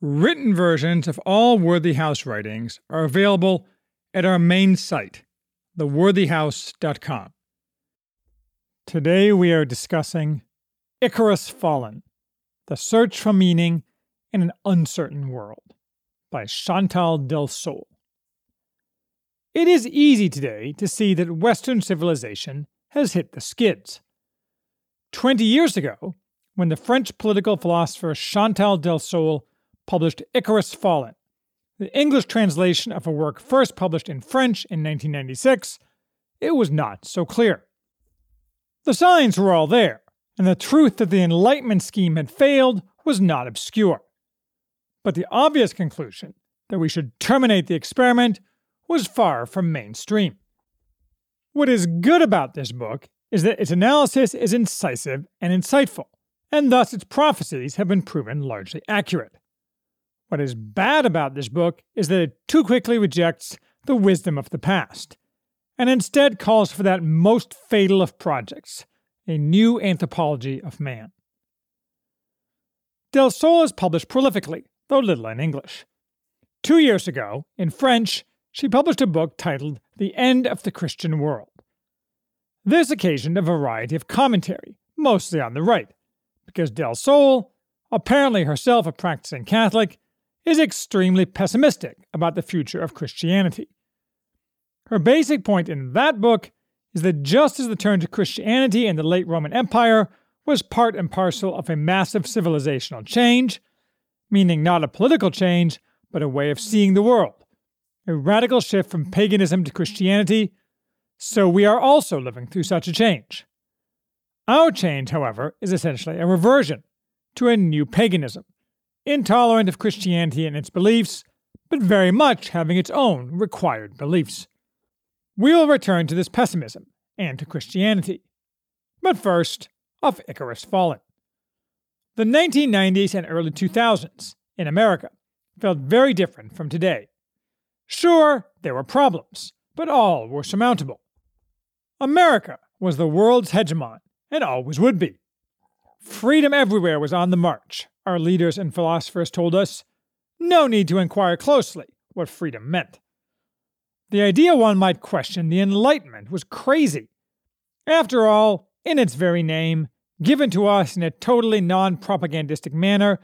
Written versions of all Worthy House writings are available at our main site, theworthyhouse.com. Today we are discussing Icarus Fallen The Search for Meaning in an Uncertain World by Chantal Delsol. It is easy today to see that Western civilization has hit the skids. Twenty years ago, when the French political philosopher Chantal Delsol published Icarus Fallen, the English translation of a work first published in French in 1996, it was not so clear. The signs were all there, and the truth that the Enlightenment scheme had failed was not obscure. But the obvious conclusion that we should terminate the experiment was far from mainstream. What is good about this book is that its analysis is incisive and insightful, and thus its prophecies have been proven largely accurate. What is bad about this book is that it too quickly rejects the wisdom of the past, and instead calls for that most fatal of projects a new anthropology of man. Delsol is published prolifically, though little in English. Two years ago, in French, she published a book titled The End of the Christian World. This occasioned a variety of commentary, mostly on the right, because Delsol, apparently herself a practicing Catholic, is extremely pessimistic about the future of Christianity. Her basic point in that book is that just as the turn to Christianity in the late Roman Empire was part and parcel of a massive civilizational change, meaning not a political change, but a way of seeing the world, a radical shift from paganism to Christianity, so we are also living through such a change. Our change, however, is essentially a reversion to a new paganism, intolerant of Christianity and its beliefs, but very much having its own required beliefs. We will return to this pessimism and to Christianity. But first, of Icarus Fallen. The 1990s and early 2000s, in America, felt very different from today. Sure, there were problems, but all were surmountable. America was the world's hegemon, and always would be. Freedom everywhere was on the march, our leaders and philosophers told us. No need to inquire closely what freedom meant. The idea one might question the Enlightenment was crazy. After all, in its very name, given to us in a totally non propagandistic manner,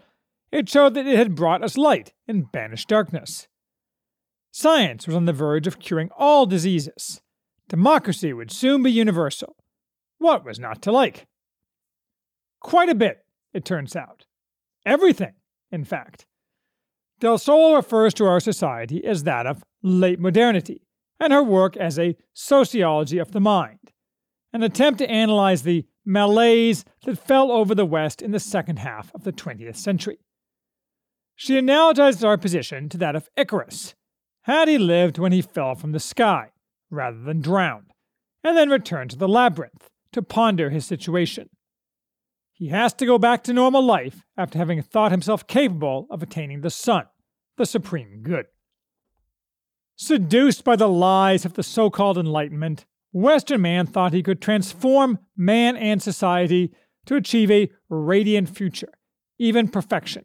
it showed that it had brought us light and banished darkness. Science was on the verge of curing all diseases. Democracy would soon be universal. What was not to like? Quite a bit, it turns out. Everything, in fact. Delsol refers to our society as that of late modernity, and her work as a sociology of the mind, an attempt to analyze the malaise that fell over the West in the second half of the 20th century. She analogizes our position to that of Icarus, had he lived when he fell from the sky, rather than drowned, and then returned to the labyrinth to ponder his situation. He has to go back to normal life after having thought himself capable of attaining the sun, the supreme good. Seduced by the lies of the so called Enlightenment, Western man thought he could transform man and society to achieve a radiant future, even perfection.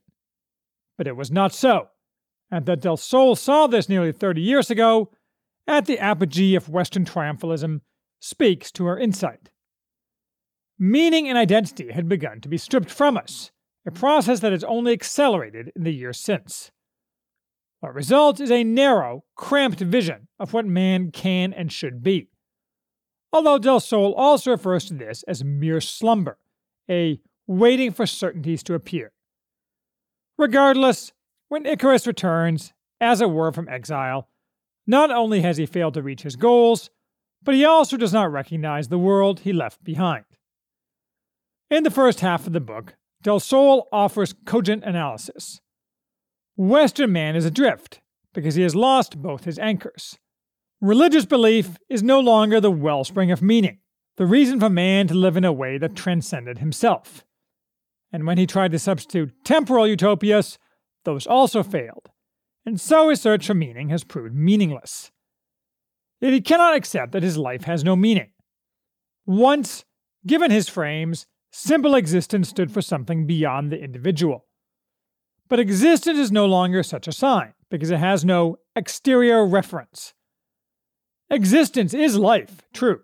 But it was not so, and that Delsol saw this nearly 30 years ago, at the apogee of Western triumphalism, speaks to her insight. Meaning and identity had begun to be stripped from us, a process that has only accelerated in the years since. What results is a narrow, cramped vision of what man can and should be. Although Delsol also refers to this as mere slumber, a waiting for certainties to appear. Regardless, when Icarus returns, as it were from exile, not only has he failed to reach his goals, but he also does not recognize the world he left behind. In the first half of the book, Delsol offers cogent analysis. Western man is adrift, because he has lost both his anchors. Religious belief is no longer the wellspring of meaning, the reason for man to live in a way that transcended himself. And when he tried to substitute temporal utopias, those also failed, and so his search for meaning has proved meaningless. Yet he cannot accept that his life has no meaning. Once, given his frames, simple existence stood for something beyond the individual. But existence is no longer such a sign, because it has no exterior reference. Existence is life, true,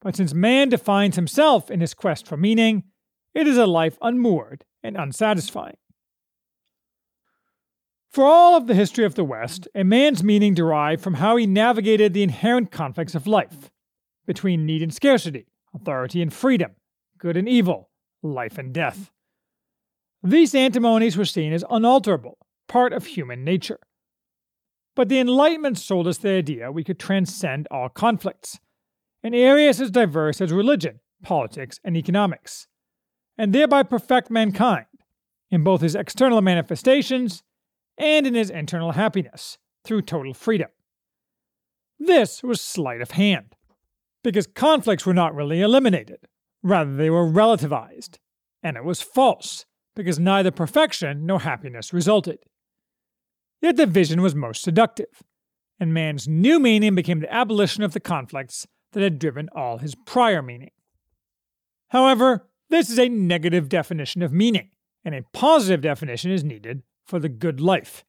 but since man defines himself in his quest for meaning, it is a life unmoored and unsatisfying. For all of the history of the West, a man's meaning derived from how he navigated the inherent conflicts of life between need and scarcity, authority and freedom, good and evil, life and death. These antinomies were seen as unalterable, part of human nature. But the Enlightenment sold us the idea we could transcend all conflicts in areas as diverse as religion, politics, and economics, and thereby perfect mankind in both his external manifestations and in his internal happiness through total freedom. This was sleight of hand, because conflicts were not really eliminated, rather, they were relativized, and it was false, because neither perfection nor happiness resulted. Yet the vision was most seductive, and man's new meaning became the abolition of the conflicts that had driven all his prior meaning. However, this is a negative definition of meaning, and a positive definition is needed for the good life.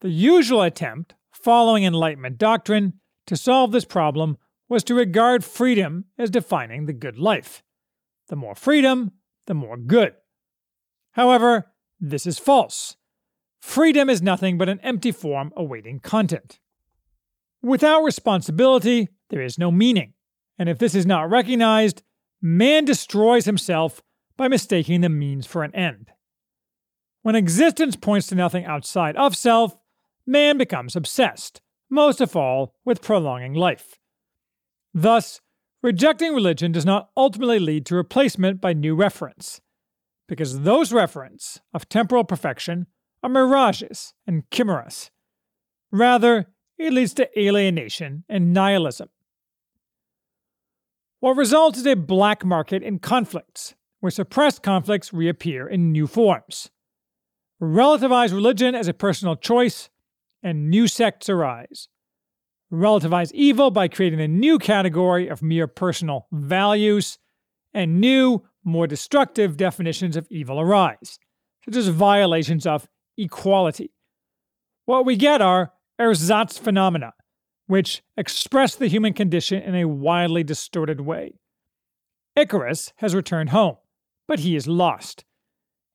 The usual attempt, following Enlightenment doctrine, to solve this problem was to regard freedom as defining the good life. The more freedom, the more good. However, this is false. Freedom is nothing but an empty form awaiting content. Without responsibility, there is no meaning, and if this is not recognized, man destroys himself by mistaking the means for an end. When existence points to nothing outside of self, man becomes obsessed, most of all with prolonging life. Thus, rejecting religion does not ultimately lead to replacement by new reference, because those referents of temporal perfection are mirages and chimeras. Rather, it leads to alienation and nihilism. What results is a black market in conflicts, where suppressed conflicts reappear in new forms relativize religion as a personal choice, and new sects arise. Relativize evil by creating a new category of mere personal values, and new, more destructive definitions of evil arise, such as violations of equality. What we get are ersatz phenomena, which express the human condition in a wildly distorted way. Icarus has returned home, but he is lost.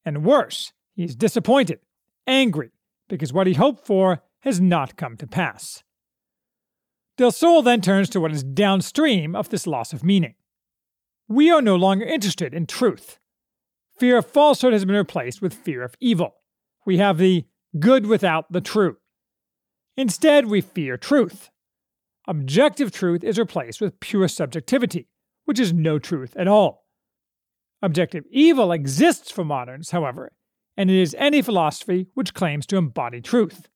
And worse, he is disappointed, angry, because what he hoped for has not come to pass. Delsol then turns to what is downstream of this loss of meaning. We are no longer interested in truth. Fear of falsehood has been replaced with fear of evil. We have the good without the true. Instead, we fear truth. Objective truth is replaced with pure subjectivity, which is no truth at all. Objective evil exists for moderns, however, and it is any philosophy which claims to embody truth.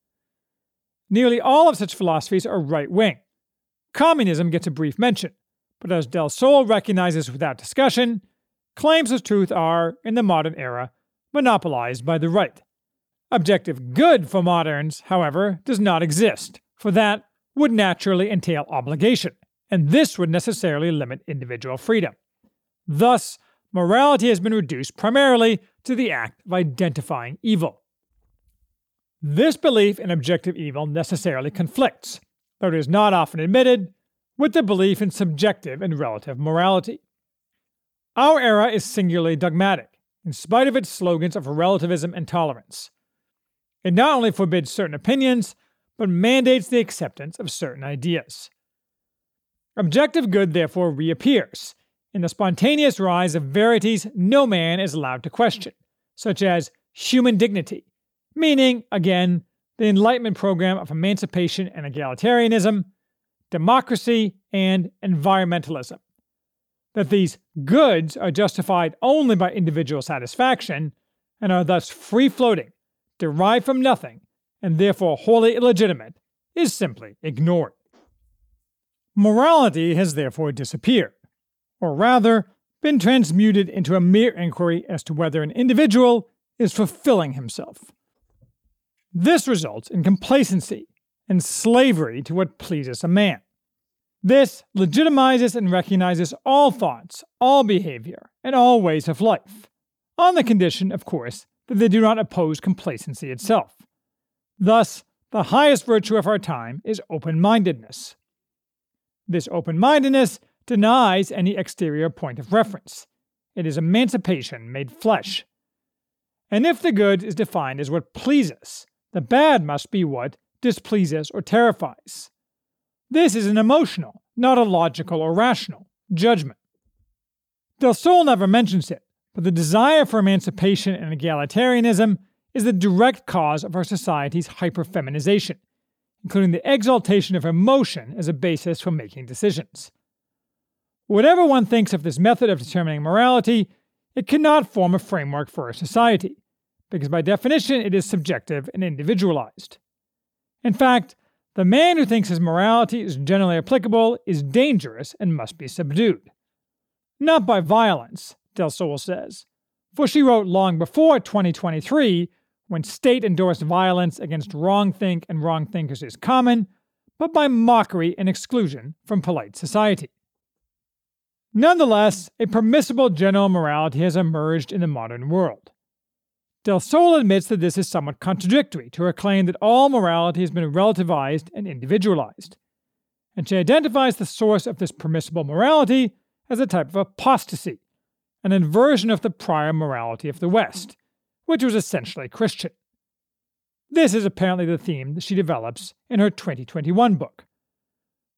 Nearly all of such philosophies are right wing. Communism gets a brief mention, but as Delsol recognizes without discussion, claims of truth are, in the modern era, monopolized by the right. Objective good for moderns, however, does not exist, for that would naturally entail obligation, and this would necessarily limit individual freedom. Thus, morality has been reduced primarily to the act of identifying evil. This belief in objective evil necessarily conflicts, though it is not often admitted, with the belief in subjective and relative morality. Our era is singularly dogmatic, in spite of its slogans of relativism and tolerance. It not only forbids certain opinions, but mandates the acceptance of certain ideas. Objective good therefore reappears in the spontaneous rise of verities no man is allowed to question, such as human dignity, meaning, again, the Enlightenment program of emancipation and egalitarianism, democracy, and environmentalism. That these goods are justified only by individual satisfaction and are thus free floating, derived from nothing, and therefore wholly illegitimate, is simply ignored. Morality has therefore disappeared, or rather, been transmuted into a mere inquiry as to whether an individual is fulfilling himself. This results in complacency and slavery to what pleases a man. This legitimizes and recognizes all thoughts, all behavior, and all ways of life, on the condition, of course, that they do not oppose complacency itself. Thus, the highest virtue of our time is open mindedness. This open mindedness denies any exterior point of reference. It is emancipation made flesh. And if the good is defined as what pleases, the bad must be what displeases or terrifies. This is an emotional, not a logical or rational, judgment. Delsol never mentions it, but the desire for emancipation and egalitarianism is the direct cause of our society's hyperfeminization, including the exaltation of emotion as a basis for making decisions. Whatever one thinks of this method of determining morality, it cannot form a framework for a society, because by definition it is subjective and individualized. In fact, the man who thinks his morality is generally applicable is dangerous and must be subdued. Not by violence, Delsol says, for she wrote long before 2023, when state endorsed violence against wrongthink and wrongthinkers is common, but by mockery and exclusion from polite society. Nonetheless, a permissible general morality has emerged in the modern world. Delsol admits that this is somewhat contradictory to her claim that all morality has been relativized and individualized, and she identifies the source of this permissible morality as a type of apostasy, an inversion of the prior morality of the West, which was essentially Christian. This is apparently the theme that she develops in her 2021 book.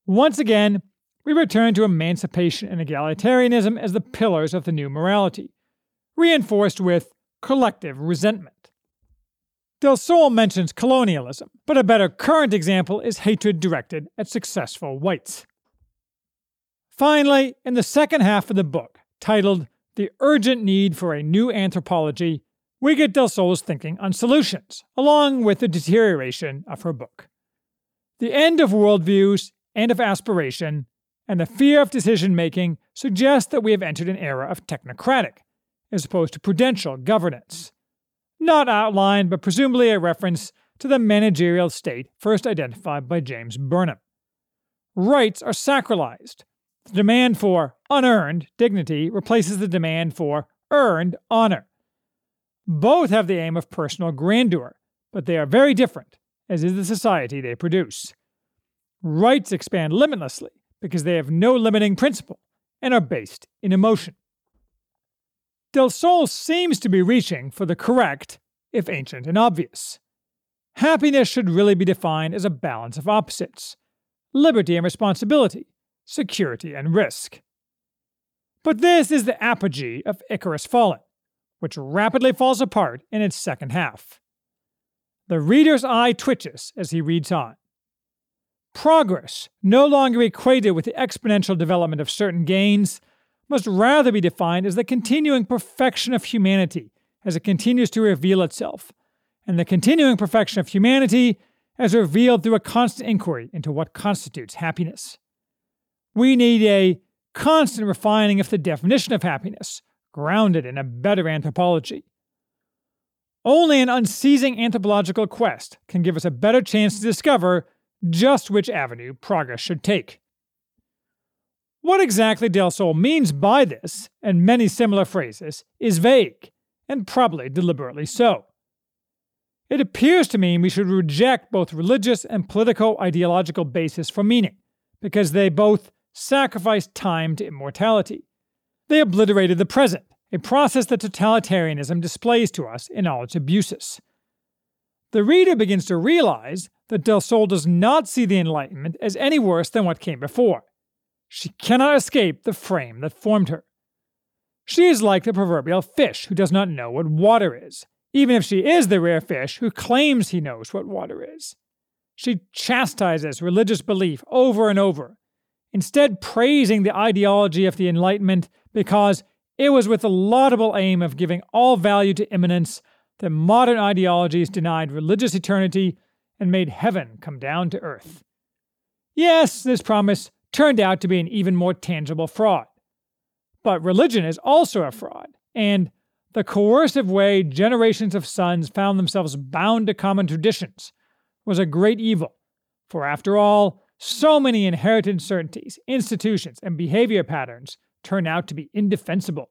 Once again, we return to emancipation and egalitarianism as the pillars of the new morality, reinforced with collective resentment. Delsol mentions colonialism, but a better current example is hatred directed at successful whites. Finally, in the second half of the book, titled The Urgent Need for a New Anthropology, we get Delsol's thinking on solutions, along with the deterioration of her book. The end of worldviews and of aspiration, and the fear of decision making suggest that we have entered an era of technocratic, as opposed to prudential governance. Not outlined, but presumably a reference to the managerial state first identified by James Burnham. Rights are sacralized. The demand for unearned dignity replaces the demand for earned honor. Both have the aim of personal grandeur, but they are very different, as is the society they produce. Rights expand limitlessly because they have no limiting principle and are based in emotion. Delsol seems to be reaching for the correct, if ancient and obvious. Happiness should really be defined as a balance of opposites liberty and responsibility, security and risk. But this is the apogee of Icarus Fallen, which rapidly falls apart in its second half. The reader's eye twitches as he reads on. Progress, no longer equated with the exponential development of certain gains, must rather be defined as the continuing perfection of humanity as it continues to reveal itself, and the continuing perfection of humanity as revealed through a constant inquiry into what constitutes happiness. We need a constant refining of the definition of happiness, grounded in a better anthropology. Only an unceasing anthropological quest can give us a better chance to discover just which avenue progress should take. What exactly Delsol means by this, and many similar phrases, is vague, and probably deliberately so. It appears to mean we should reject both religious and political ideological basis for meaning, because they both sacrifice time to immortality. They obliterated the present, a process that totalitarianism displays to us in all its abuses. The reader begins to realize that Delsol does not see the Enlightenment as any worse than what came before, she cannot escape the frame that formed her. She is like the proverbial fish who does not know what water is, even if she is the rare fish who claims he knows what water is. She chastises religious belief over and over, instead praising the ideology of the Enlightenment because it was with the laudable aim of giving all value to immanence that modern ideologies denied religious eternity and made heaven come down to earth. Yes, this promise turned out to be an even more tangible fraud. But religion is also a fraud, and the coercive way generations of sons found themselves bound to common traditions was a great evil, for after all, so many inherited certainties, institutions, and behavior patterns turn out to be indefensible.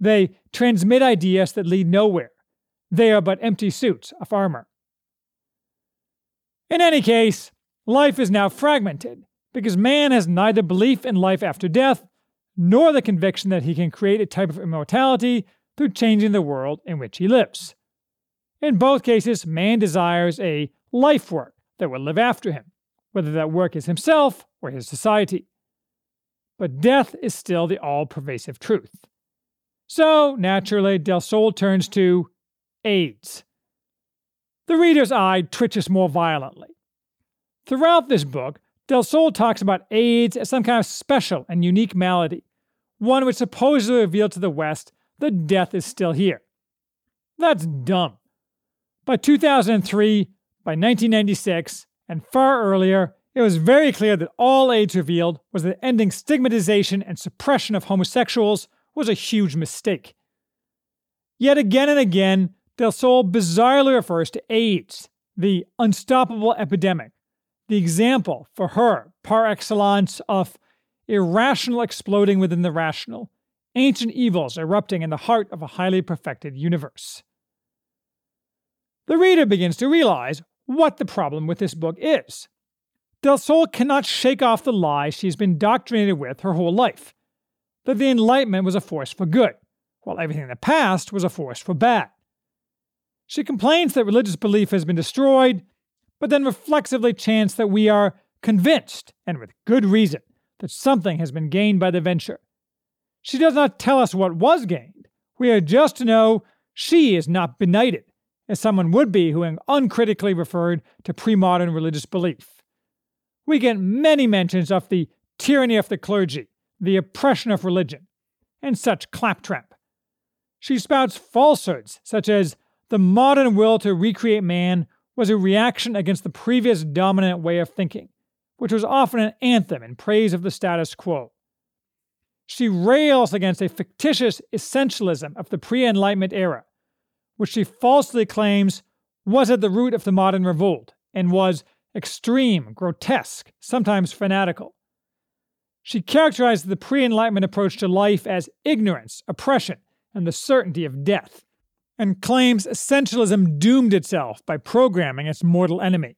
They transmit ideas that lead nowhere. They are but empty suits of armor. In any case, life is now fragmented because man has neither belief in life after death nor the conviction that he can create a type of immortality through changing the world in which he lives. In both cases, man desires a life work that will live after him, whether that work is himself or his society. But death is still the all pervasive truth. So, naturally, Delsol turns to AIDS. The reader's eye twitches more violently. Throughout this book, Delsol talks about AIDS as some kind of special and unique malady, one which supposedly revealed to the West that death is still here. That's dumb. By 2003, by 1996, and far earlier, it was very clear that all AIDS revealed was that ending stigmatization and suppression of homosexuals was a huge mistake. Yet again and again, Delsol bizarrely refers to AIDS, the unstoppable epidemic, the example for her, par excellence, of irrational exploding within the rational, ancient evils erupting in the heart of a highly perfected universe. The reader begins to realize what the problem with this book is. Delsol cannot shake off the lie she's been indoctrinated with her whole life that the Enlightenment was a force for good, while everything in the past was a force for bad. She complains that religious belief has been destroyed, but then reflexively chance that we are convinced, and with good reason, that something has been gained by the venture. She does not tell us what was gained. We are just to know she is not benighted, as someone would be who uncritically referred to pre modern religious belief. We get many mentions of the tyranny of the clergy, the oppression of religion, and such claptrap. She spouts falsehoods such as the modern will to recreate man was a reaction against the previous dominant way of thinking, which was often an anthem in praise of the status quo. She rails against a fictitious essentialism of the pre Enlightenment era, which she falsely claims was at the root of the modern revolt and was extreme, grotesque, sometimes fanatical. She characterized the pre Enlightenment approach to life as ignorance, oppression, and the certainty of death, and claims essentialism doomed itself by programming its mortal enemy.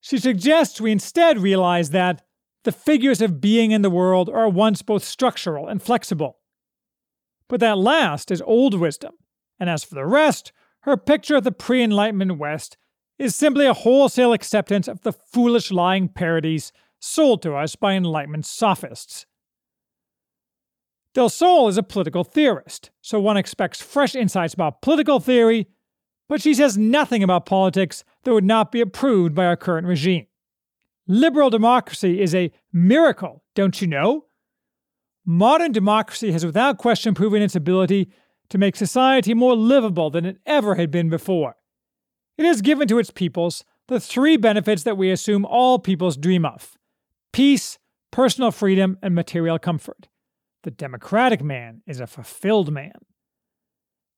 She suggests we instead realize that the figures of being in the world are once both structural and flexible. But that last is old wisdom, and as for the rest, her picture of the pre Enlightenment West is simply a wholesale acceptance of the foolish lying parodies sold to us by Enlightenment sophists. Delsol is a political theorist, so one expects fresh insights about political theory, but she says nothing about politics that would not be approved by our current regime. Liberal democracy is a miracle, don't you know? Modern democracy has without question proven its ability to make society more livable than it ever had been before. It has given to its peoples the three benefits that we assume all peoples dream of peace, personal freedom, and material comfort. The democratic man is a fulfilled man.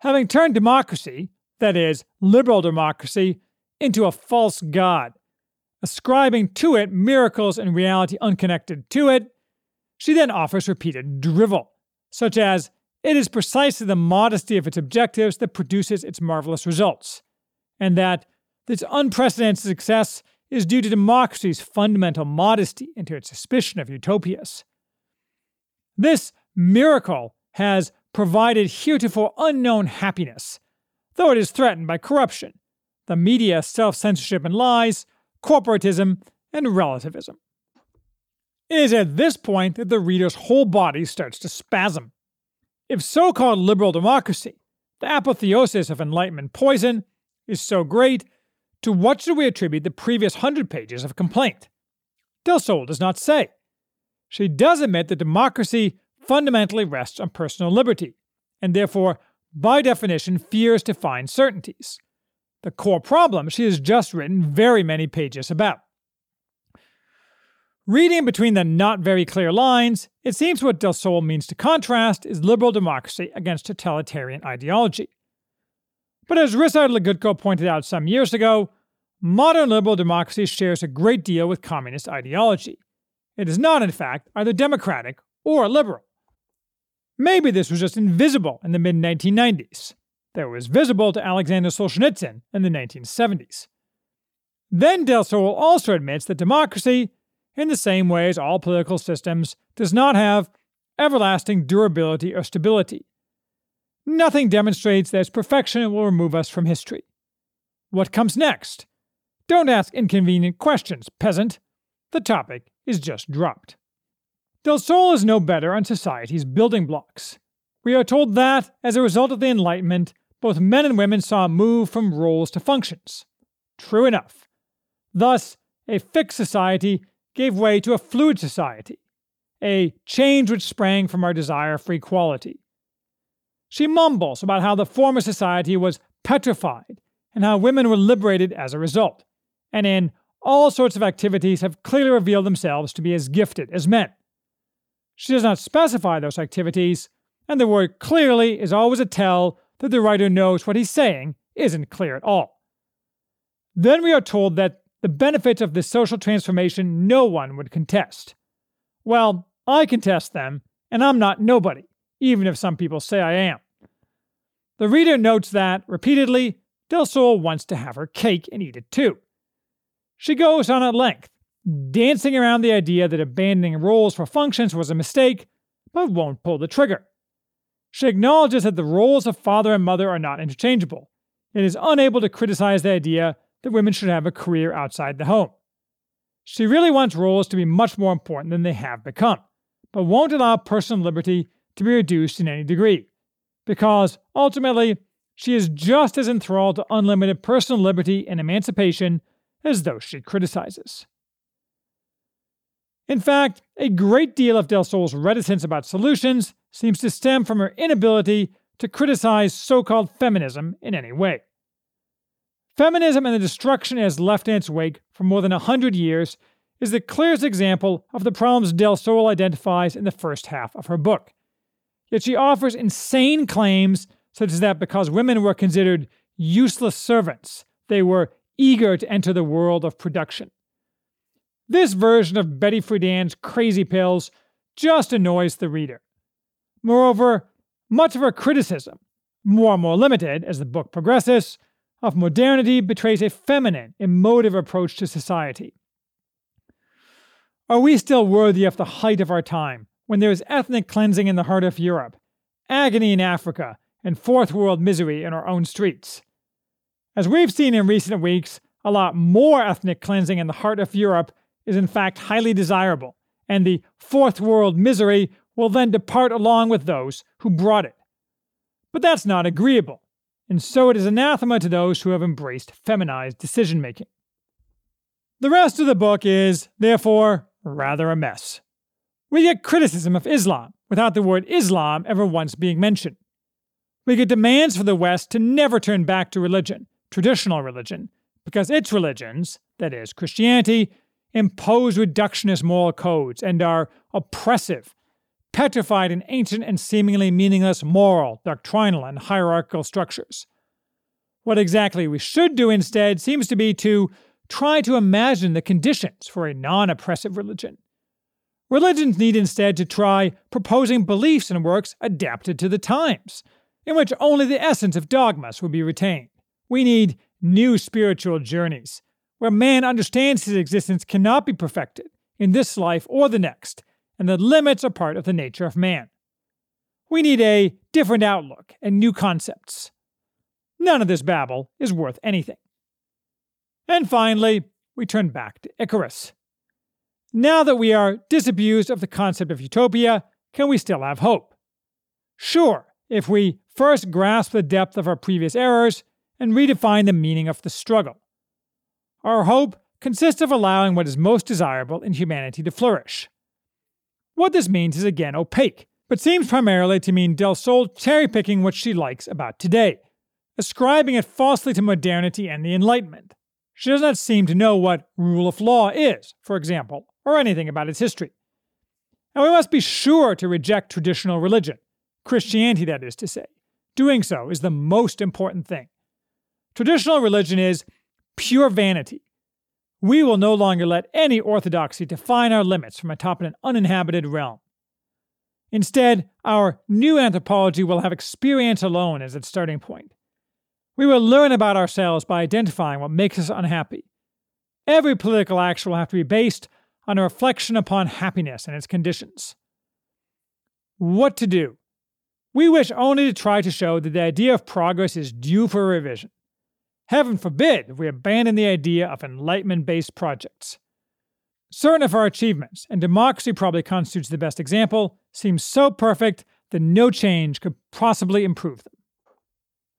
Having turned democracy, that is, liberal democracy, into a false god, ascribing to it miracles and reality unconnected to it, she then offers repeated drivel, such as, it is precisely the modesty of its objectives that produces its marvelous results, and that this unprecedented success is due to democracy's fundamental modesty and to its suspicion of utopias. This miracle has provided heretofore unknown happiness, though it is threatened by corruption, the media self censorship and lies, corporatism, and relativism. It is at this point that the reader's whole body starts to spasm. If so called liberal democracy, the apotheosis of Enlightenment poison, is so great, to what should we attribute the previous hundred pages of complaint? Delsol does not say. She does admit that democracy fundamentally rests on personal liberty, and therefore, by definition, fears to find certainties. the core problem she has just written very many pages about. Reading between the not very clear lines, it seems what Delsol means to contrast is liberal democracy against totalitarian ideology. But as Ryszard Legutko pointed out some years ago, modern liberal democracy shares a great deal with communist ideology. It is not, in fact, either democratic or liberal. Maybe this was just invisible in the mid 1990s, though it was visible to Alexander Solzhenitsyn in the 1970s. Then Delsol also admits that democracy, in the same way as all political systems, does not have everlasting durability or stability. Nothing demonstrates that its perfection will remove us from history. What comes next? Don't ask inconvenient questions, peasant. The topic is just dropped. Delsol is no better on society's building blocks. We are told that, as a result of the Enlightenment, both men and women saw a move from roles to functions. True enough. Thus, a fixed society gave way to a fluid society, a change which sprang from our desire for equality. She mumbles about how the former society was petrified and how women were liberated as a result, and in all sorts of activities have clearly revealed themselves to be as gifted as men. She does not specify those activities, and the word clearly is always a tell that the writer knows what he's saying isn't clear at all. Then we are told that the benefits of this social transformation no one would contest. Well, I contest them, and I'm not nobody, even if some people say I am. The reader notes that, repeatedly, Delsol wants to have her cake and eat it too. She goes on at length, dancing around the idea that abandoning roles for functions was a mistake, but won't pull the trigger. She acknowledges that the roles of father and mother are not interchangeable, and is unable to criticize the idea that women should have a career outside the home. She really wants roles to be much more important than they have become, but won't allow personal liberty to be reduced in any degree, because ultimately, she is just as enthralled to unlimited personal liberty and emancipation as those she criticizes. In fact, a great deal of Delsol's reticence about solutions seems to stem from her inability to criticize so called feminism in any way. Feminism and the destruction it has left in its wake for more than a hundred years is the clearest example of the problems Delsol identifies in the first half of her book. Yet she offers insane claims such as that because women were considered useless servants, they were eager to enter the world of production. This version of Betty Friedan's crazy pills just annoys the reader. Moreover, much of her criticism, more and more limited as the book progresses, of modernity betrays a feminine, emotive approach to society. Are we still worthy of the height of our time, when there is ethnic cleansing in the heart of Europe, agony in Africa, and fourth world misery in our own streets? As we've seen in recent weeks, a lot more ethnic cleansing in the heart of Europe is in fact highly desirable, and the fourth world misery will then depart along with those who brought it. But that's not agreeable and so it is anathema to those who have embraced feminized decision making. The rest of the book is, therefore, rather a mess. We get criticism of Islam without the word Islam ever once being mentioned. We get demands for the West to never turn back to religion, traditional religion, because its religions, that is, Christianity, impose reductionist moral codes and are oppressive petrified in ancient and seemingly meaningless moral, doctrinal, and hierarchical structures. What exactly we should do instead seems to be to try to imagine the conditions for a non oppressive religion. Religions need instead to try proposing beliefs and works adapted to the times, in which only the essence of dogmas would be retained. We need new spiritual journeys, where man understands his existence cannot be perfected in this life or the next, and the limits are part of the nature of man. We need a different outlook and new concepts. None of this babble is worth anything. And finally, we turn back to Icarus. Now that we are disabused of the concept of utopia, can we still have hope? Sure, if we first grasp the depth of our previous errors and redefine the meaning of the struggle. Our hope consists of allowing what is most desirable in humanity to flourish, what this means is again opaque, but seems primarily to mean Delsol cherry picking what she likes about today, ascribing it falsely to modernity and the Enlightenment. She does not seem to know what rule of law is, for example, or anything about its history. And we must be sure to reject traditional religion, Christianity, that is to say. Doing so is the most important thing. Traditional religion is pure vanity. We will no longer let any orthodoxy define our limits from atop an uninhabited realm. Instead, our new anthropology will have experience alone as its starting point. We will learn about ourselves by identifying what makes us unhappy. Every political action will have to be based on a reflection upon happiness and its conditions. What to do? We wish only to try to show that the idea of progress is due for revision. Heaven forbid we abandon the idea of enlightenment based projects. Certain of our achievements, and democracy probably constitutes the best example, seem so perfect that no change could possibly improve them.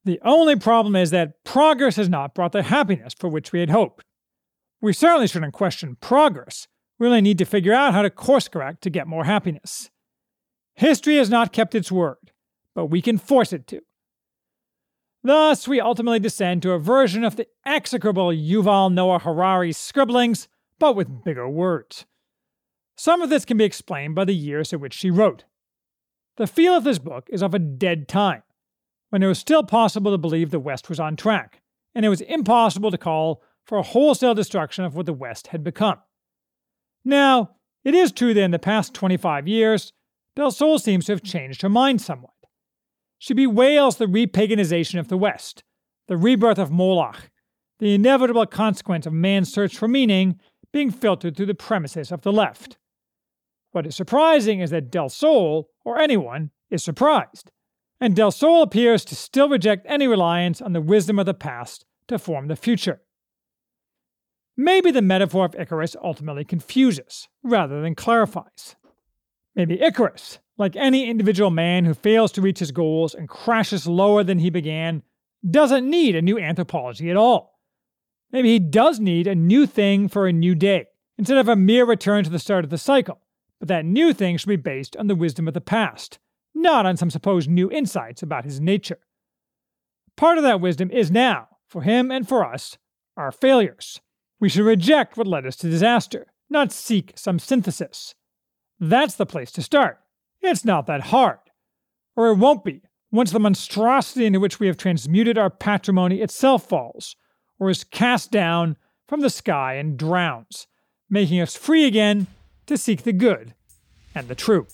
The only problem is that progress has not brought the happiness for which we had hoped. We certainly shouldn't question progress. We only need to figure out how to course correct to get more happiness. History has not kept its word, but we can force it to. Thus, we ultimately descend to a version of the execrable Yuval Noah Harari's scribblings, but with bigger words. Some of this can be explained by the years at which she wrote. The feel of this book is of a dead time, when it was still possible to believe the West was on track, and it was impossible to call for a wholesale destruction of what the West had become. Now, it is true that in the past 25 years, Delsol seems to have changed her mind somewhat. She bewails the repaganization of the West, the rebirth of Moloch, the inevitable consequence of man's search for meaning being filtered through the premises of the left. What is surprising is that Delsol, or anyone, is surprised, and Delsol appears to still reject any reliance on the wisdom of the past to form the future. Maybe the metaphor of Icarus ultimately confuses rather than clarifies. Maybe Icarus, like any individual man who fails to reach his goals and crashes lower than he began, doesn't need a new anthropology at all. Maybe he does need a new thing for a new day, instead of a mere return to the start of the cycle, but that new thing should be based on the wisdom of the past, not on some supposed new insights about his nature. Part of that wisdom is now, for him and for us, our failures. We should reject what led us to disaster, not seek some synthesis. That's the place to start. It's not that hard. Or it won't be once the monstrosity into which we have transmuted our patrimony itself falls, or is cast down from the sky and drowns, making us free again to seek the good and the true.